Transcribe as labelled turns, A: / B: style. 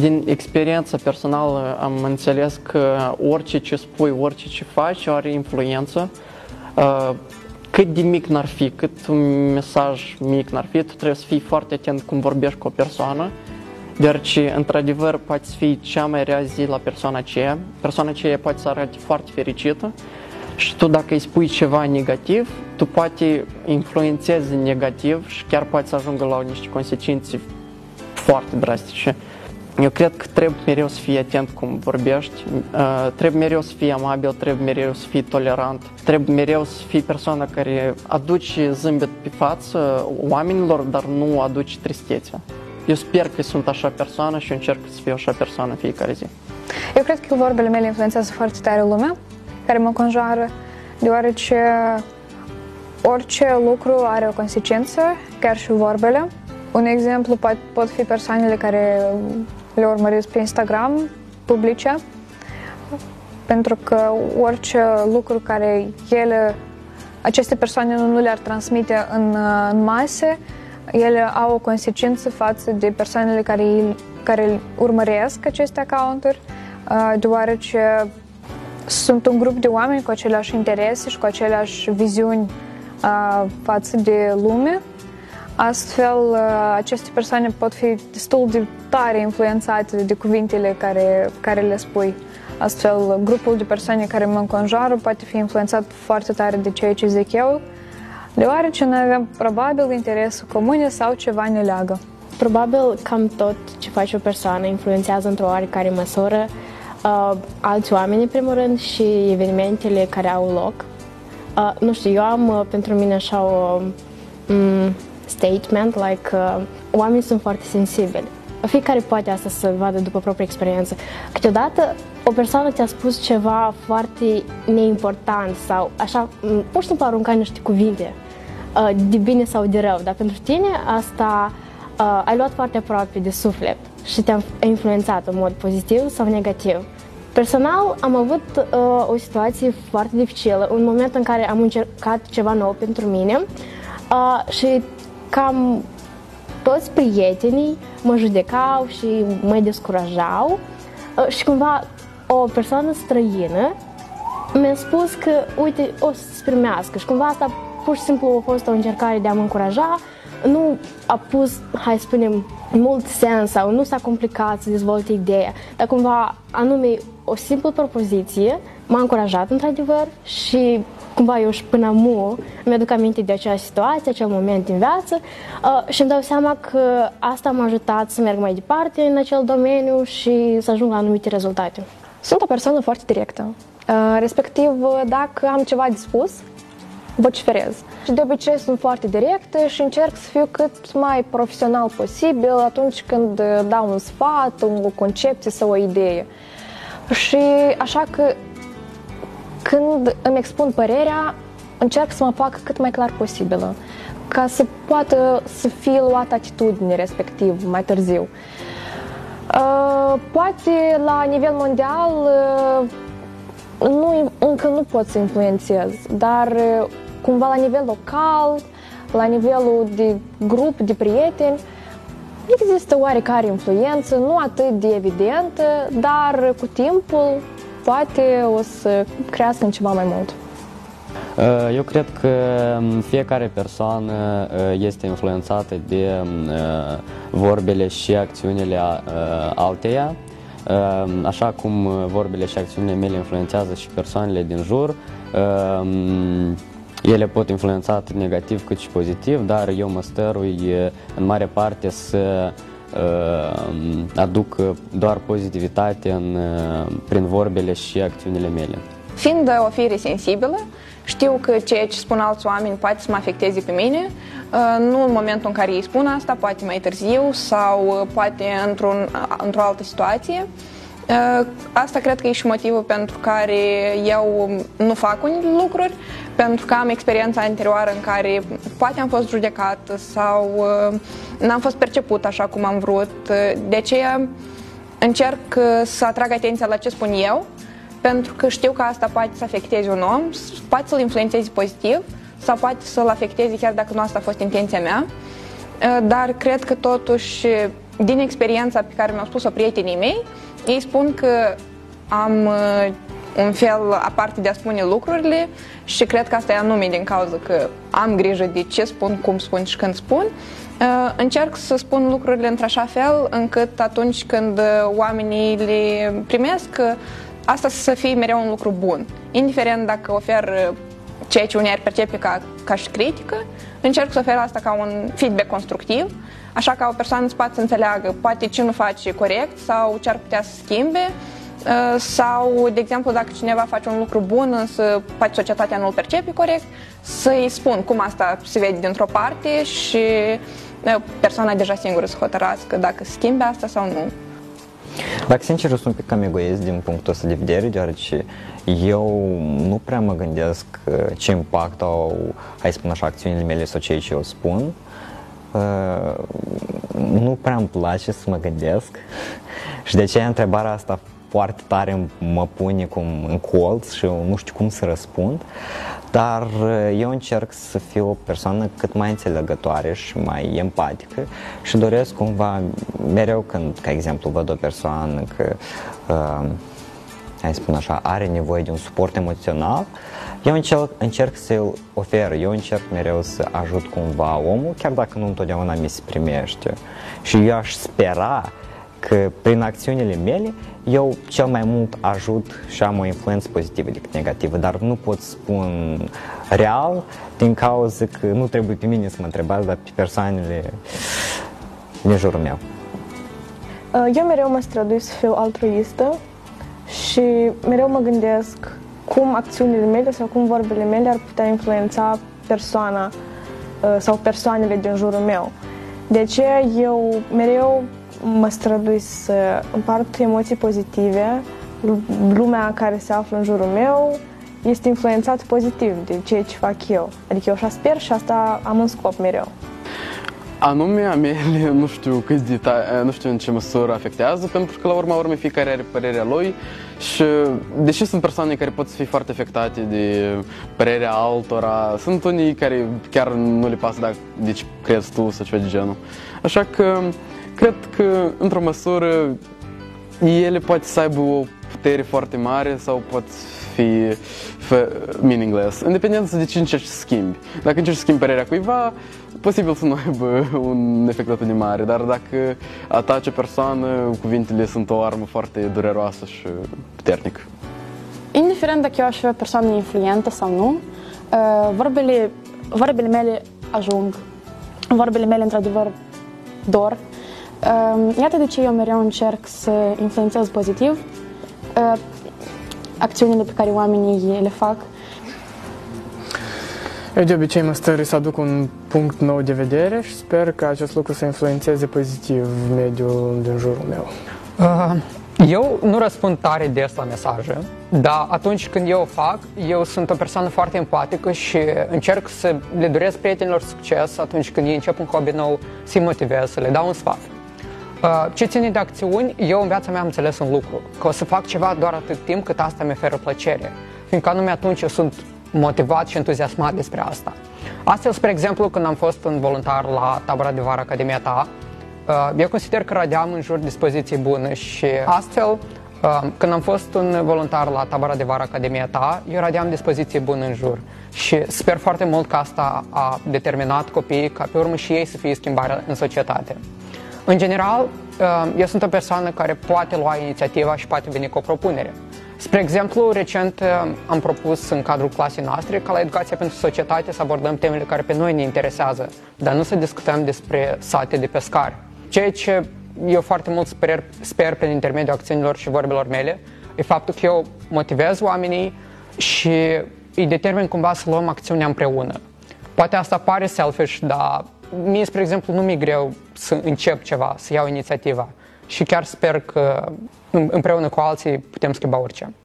A: din experiența personală am înțeles că orice ce spui, orice ce faci are influență. Uh, cât de mic n-ar fi, cât un mesaj mic n-ar fi, tu trebuie să fii foarte atent cum vorbești cu o persoană, deoarece, într-adevăr, poate să fii cea mai rea zi la persoana aceea. Persoana aceea poate să arate foarte fericită și tu dacă îi spui ceva negativ, tu poate influențezi negativ și chiar poate să ajungă la niște consecințe foarte drastice. Eu cred că trebuie mereu să fii atent cum vorbești, uh, trebuie mereu să fii amabil, trebuie mereu să fii tolerant, trebuie mereu să fii persoana care aduce zâmbet pe față oamenilor, dar nu aduce tristețe. Eu sper că sunt așa persoană și încerc să fiu așa persoană fiecare zi.
B: Eu cred că vorbele mele influențează foarte tare lumea care mă conjoară, deoarece orice lucru are o consecință, chiar și vorbele. Un exemplu pot, pot fi persoanele care le urmăresc pe Instagram, publice, pentru că orice lucru care ele, aceste persoane nu le-ar transmite în, în mase, ele au o consecință față de persoanele care, care urmăresc aceste accounturi, uh, deoarece sunt un grup de oameni cu aceleași interese și cu aceleași viziuni uh, față de lume Astfel, uh, aceste persoane pot fi destul de tare influențate de cuvintele care, care le spui. Astfel, grupul de persoane care mă înconjoară poate fi influențat foarte tare de ceea ce zic eu, deoarece noi avem probabil interese comune sau ceva ne leagă.
C: Probabil cam tot ce face o persoană influențează într-o oarecare măsură uh, alți oameni, în primul rând, și evenimentele care au loc. Uh, nu știu, eu am uh, pentru mine așa o... Um, statement, like uh, oamenii sunt foarte sensibili. Fiecare poate asta să vadă după propria experiență. Câteodată o persoană ți-a spus ceva foarte neimportant sau așa, pur și simplu arunca niște cuvinte uh, de bine sau de rău, dar pentru tine asta uh, ai luat foarte aproape de suflet și te-a influențat în mod pozitiv sau negativ. Personal am avut uh, o situație foarte dificilă, un moment în care am încercat ceva nou pentru mine uh, și cam toți prietenii mă judecau și mă descurajau. Uh, și cumva o persoană străină mi-a spus că, uite, o să se primească. Și cumva asta pur și simplu a fost o încercare de a mă încuraja, nu a pus, hai să spunem, mult sens sau nu s-a complicat să dezvolte ideea, dar cumva anume o simplă propoziție m-a încurajat într-adevăr și cumva eu și până amu mi-aduc aminte de acea situație, acel moment din viață uh, și îmi dau seama că asta m-a ajutat să merg mai departe în acel domeniu și să ajung la anumite rezultate.
B: Sunt o persoană foarte directă, uh, respectiv dacă am ceva de spus, vociferez. Și de obicei sunt foarte directă și încerc să fiu cât mai profesional posibil atunci când dau un sfat, o concepție sau o idee. Și așa că când îmi expun părerea, încerc să mă fac cât mai clar posibilă, ca să poată să fie luată atitudine respectiv mai târziu. Uh, poate la nivel mondial uh, nu, încă nu pot să influențez, dar uh, cumva la nivel local, la nivelul de grup de prieteni, există oarecare influență, nu atât de evidentă, dar cu timpul poate o să crească în ceva mai mult.
D: Uh, eu cred că um, fiecare persoană uh, este influențată de um, uh, vorbele și acțiunile alteia, um, așa cum vorbele și acțiunile mele influențează și persoanele din jur. Ele pot influența atât negativ cât și pozitiv, dar eu mă stărui în mare parte să Uh, aduc doar pozitivitate în, uh, prin vorbele și acțiunile mele.
E: Fiind o fire sensibilă, știu că ceea ce spun alți oameni poate să mă afecteze pe mine, uh, nu în momentul în care ei spun asta, poate mai târziu sau poate într-un, într-o altă situație. Asta cred că e și motivul pentru care eu nu fac unele lucruri, pentru că am experiența anterioară în care poate am fost judecată sau uh, n-am fost perceput așa cum am vrut. De aceea încerc uh, să atrag atenția la ce spun eu, pentru că știu că asta poate să afecteze un om, poate să-l influențeze pozitiv sau poate să-l afecteze chiar dacă nu asta a fost intenția mea. Uh, dar cred că totuși din experiența pe care mi-au spus-o prietenii mei, ei spun că am uh, un fel aparte de a spune lucrurile și cred că asta e anume din cauza că am grijă de ce spun, cum spun și când spun. Uh, încerc să spun lucrurile într-așa fel încât atunci când oamenii le primesc, asta să fie mereu un lucru bun. Indiferent dacă ofer ceea ce unii ar percepe ca, ca și critică, încerc să ofer asta ca un feedback constructiv, așa ca o persoană în spate să înțeleagă poate ce nu face corect sau ce ar putea să schimbe, uh, sau, de exemplu, dacă cineva face un lucru bun, însă poate societatea nu-l percepe corect, să-i spun cum asta se vede dintr-o parte și uh, persoana deja singură să hotărască dacă schimbe asta sau nu.
F: Dacă sincer, sunt un pic cam egoist din punctul ăsta de vedere, deoarece eu nu prea mă gândesc uh, ce impact au, hai să spun așa, acțiunile mele sau ceea ce eu spun. Uh, nu prea îmi place să mă gândesc și de aceea întrebarea asta foarte tare mă pune cum în colț și eu nu știu cum să răspund, dar uh, eu încerc să fiu o persoană cât mai înțelegătoare și mai empatică și doresc cumva mereu când, ca exemplu, văd o persoană că uh, hai să spun așa, are nevoie de un suport emoțional, eu încerc, încerc să-l ofer, eu încerc mereu să ajut cumva omul, chiar dacă nu întotdeauna mi se primește. Și eu aș spera că prin acțiunile mele eu cel mai mult ajut și am o influență pozitivă decât negativă, dar nu pot spun real din cauza că nu trebuie pe mine să mă întrebați, dar pe persoanele din jurul meu.
B: Eu mereu mă strădui să fiu altruistă și mereu mă gândesc cum acțiunile mele sau cum vorbele mele ar putea influența persoana uh, sau persoanele din jurul meu. De aceea eu mereu mă strădui să împart emoții pozitive, lumea care se află în jurul meu este influențat pozitiv de ceea ce fac eu. Adică eu așa sper și asta am în scop mereu.
G: Anume, amele, nu știu câți detalii, nu știu în ce măsură afectează, pentru că la urma urmei fiecare are părerea lui și deși sunt persoane care pot fi foarte afectate de părerea altora, sunt unii care chiar nu le pasă dacă, de ce crezi tu sau ceva de genul. Așa că cred că, într-o măsură, ele poate să aibă o putere foarte mare sau pot fi meaningless, independent de ce încerci să schimbi. Dacă încerci să schimbi părerea cuiva, posibil să nu aibă un efect atât de mare, dar dacă ataci o persoană, cuvintele sunt o armă foarte dureroasă și puternică.
H: Indiferent dacă eu aș fi o persoană influentă sau nu, uh, vorbele, vorbele mele ajung, vorbele mele într-adevăr dor. Uh, iată de ce eu mereu încerc să influențez pozitiv uh, acțiunile pe care oamenii le fac.
I: Eu de obicei mă stări să aduc un punct nou de vedere și sper că acest lucru să influențeze pozitiv mediul din jurul meu.
J: Uh, eu nu răspund tare des la mesaje, dar atunci când eu o fac, eu sunt o persoană foarte empatică și încerc să le doresc prietenilor succes atunci când ei încep un hobby nou, să-i motivez, să le dau un sfat. Uh, ce ține de acțiuni, eu în viața mea am înțeles un lucru, că o să fac ceva doar atât timp cât asta mi oferă plăcere, fiindcă anume atunci eu sunt motivat și entuziasmat despre asta. Astfel, spre exemplu, când am fost în voluntar la tabăra de vară Academia ta, uh, eu consider că radeam în jur dispoziție bună și astfel, uh, când am fost un voluntar la tabăra de vară Academia ta, eu radeam dispoziție bună în jur. Și sper foarte mult că asta a determinat copiii ca pe urmă și ei să fie schimbare în societate. În general, uh, eu sunt o persoană care poate lua inițiativa și poate veni cu o propunere. Spre exemplu, recent uh, am propus în cadrul clasei noastre ca la Educația pentru Societate să abordăm temele care pe noi ne interesează, dar nu să discutăm despre sate de pescari. Ceea ce eu foarte mult sper, sper prin intermediul acțiunilor și vorbelor mele e faptul că eu motivez oamenii și îi determin cumva să luăm acțiunea împreună. Poate asta pare selfish, dar mie, spre exemplu, nu mi-e greu să încep ceva, să iau inițiativa și chiar sper că împreună cu alții putem schimba orice.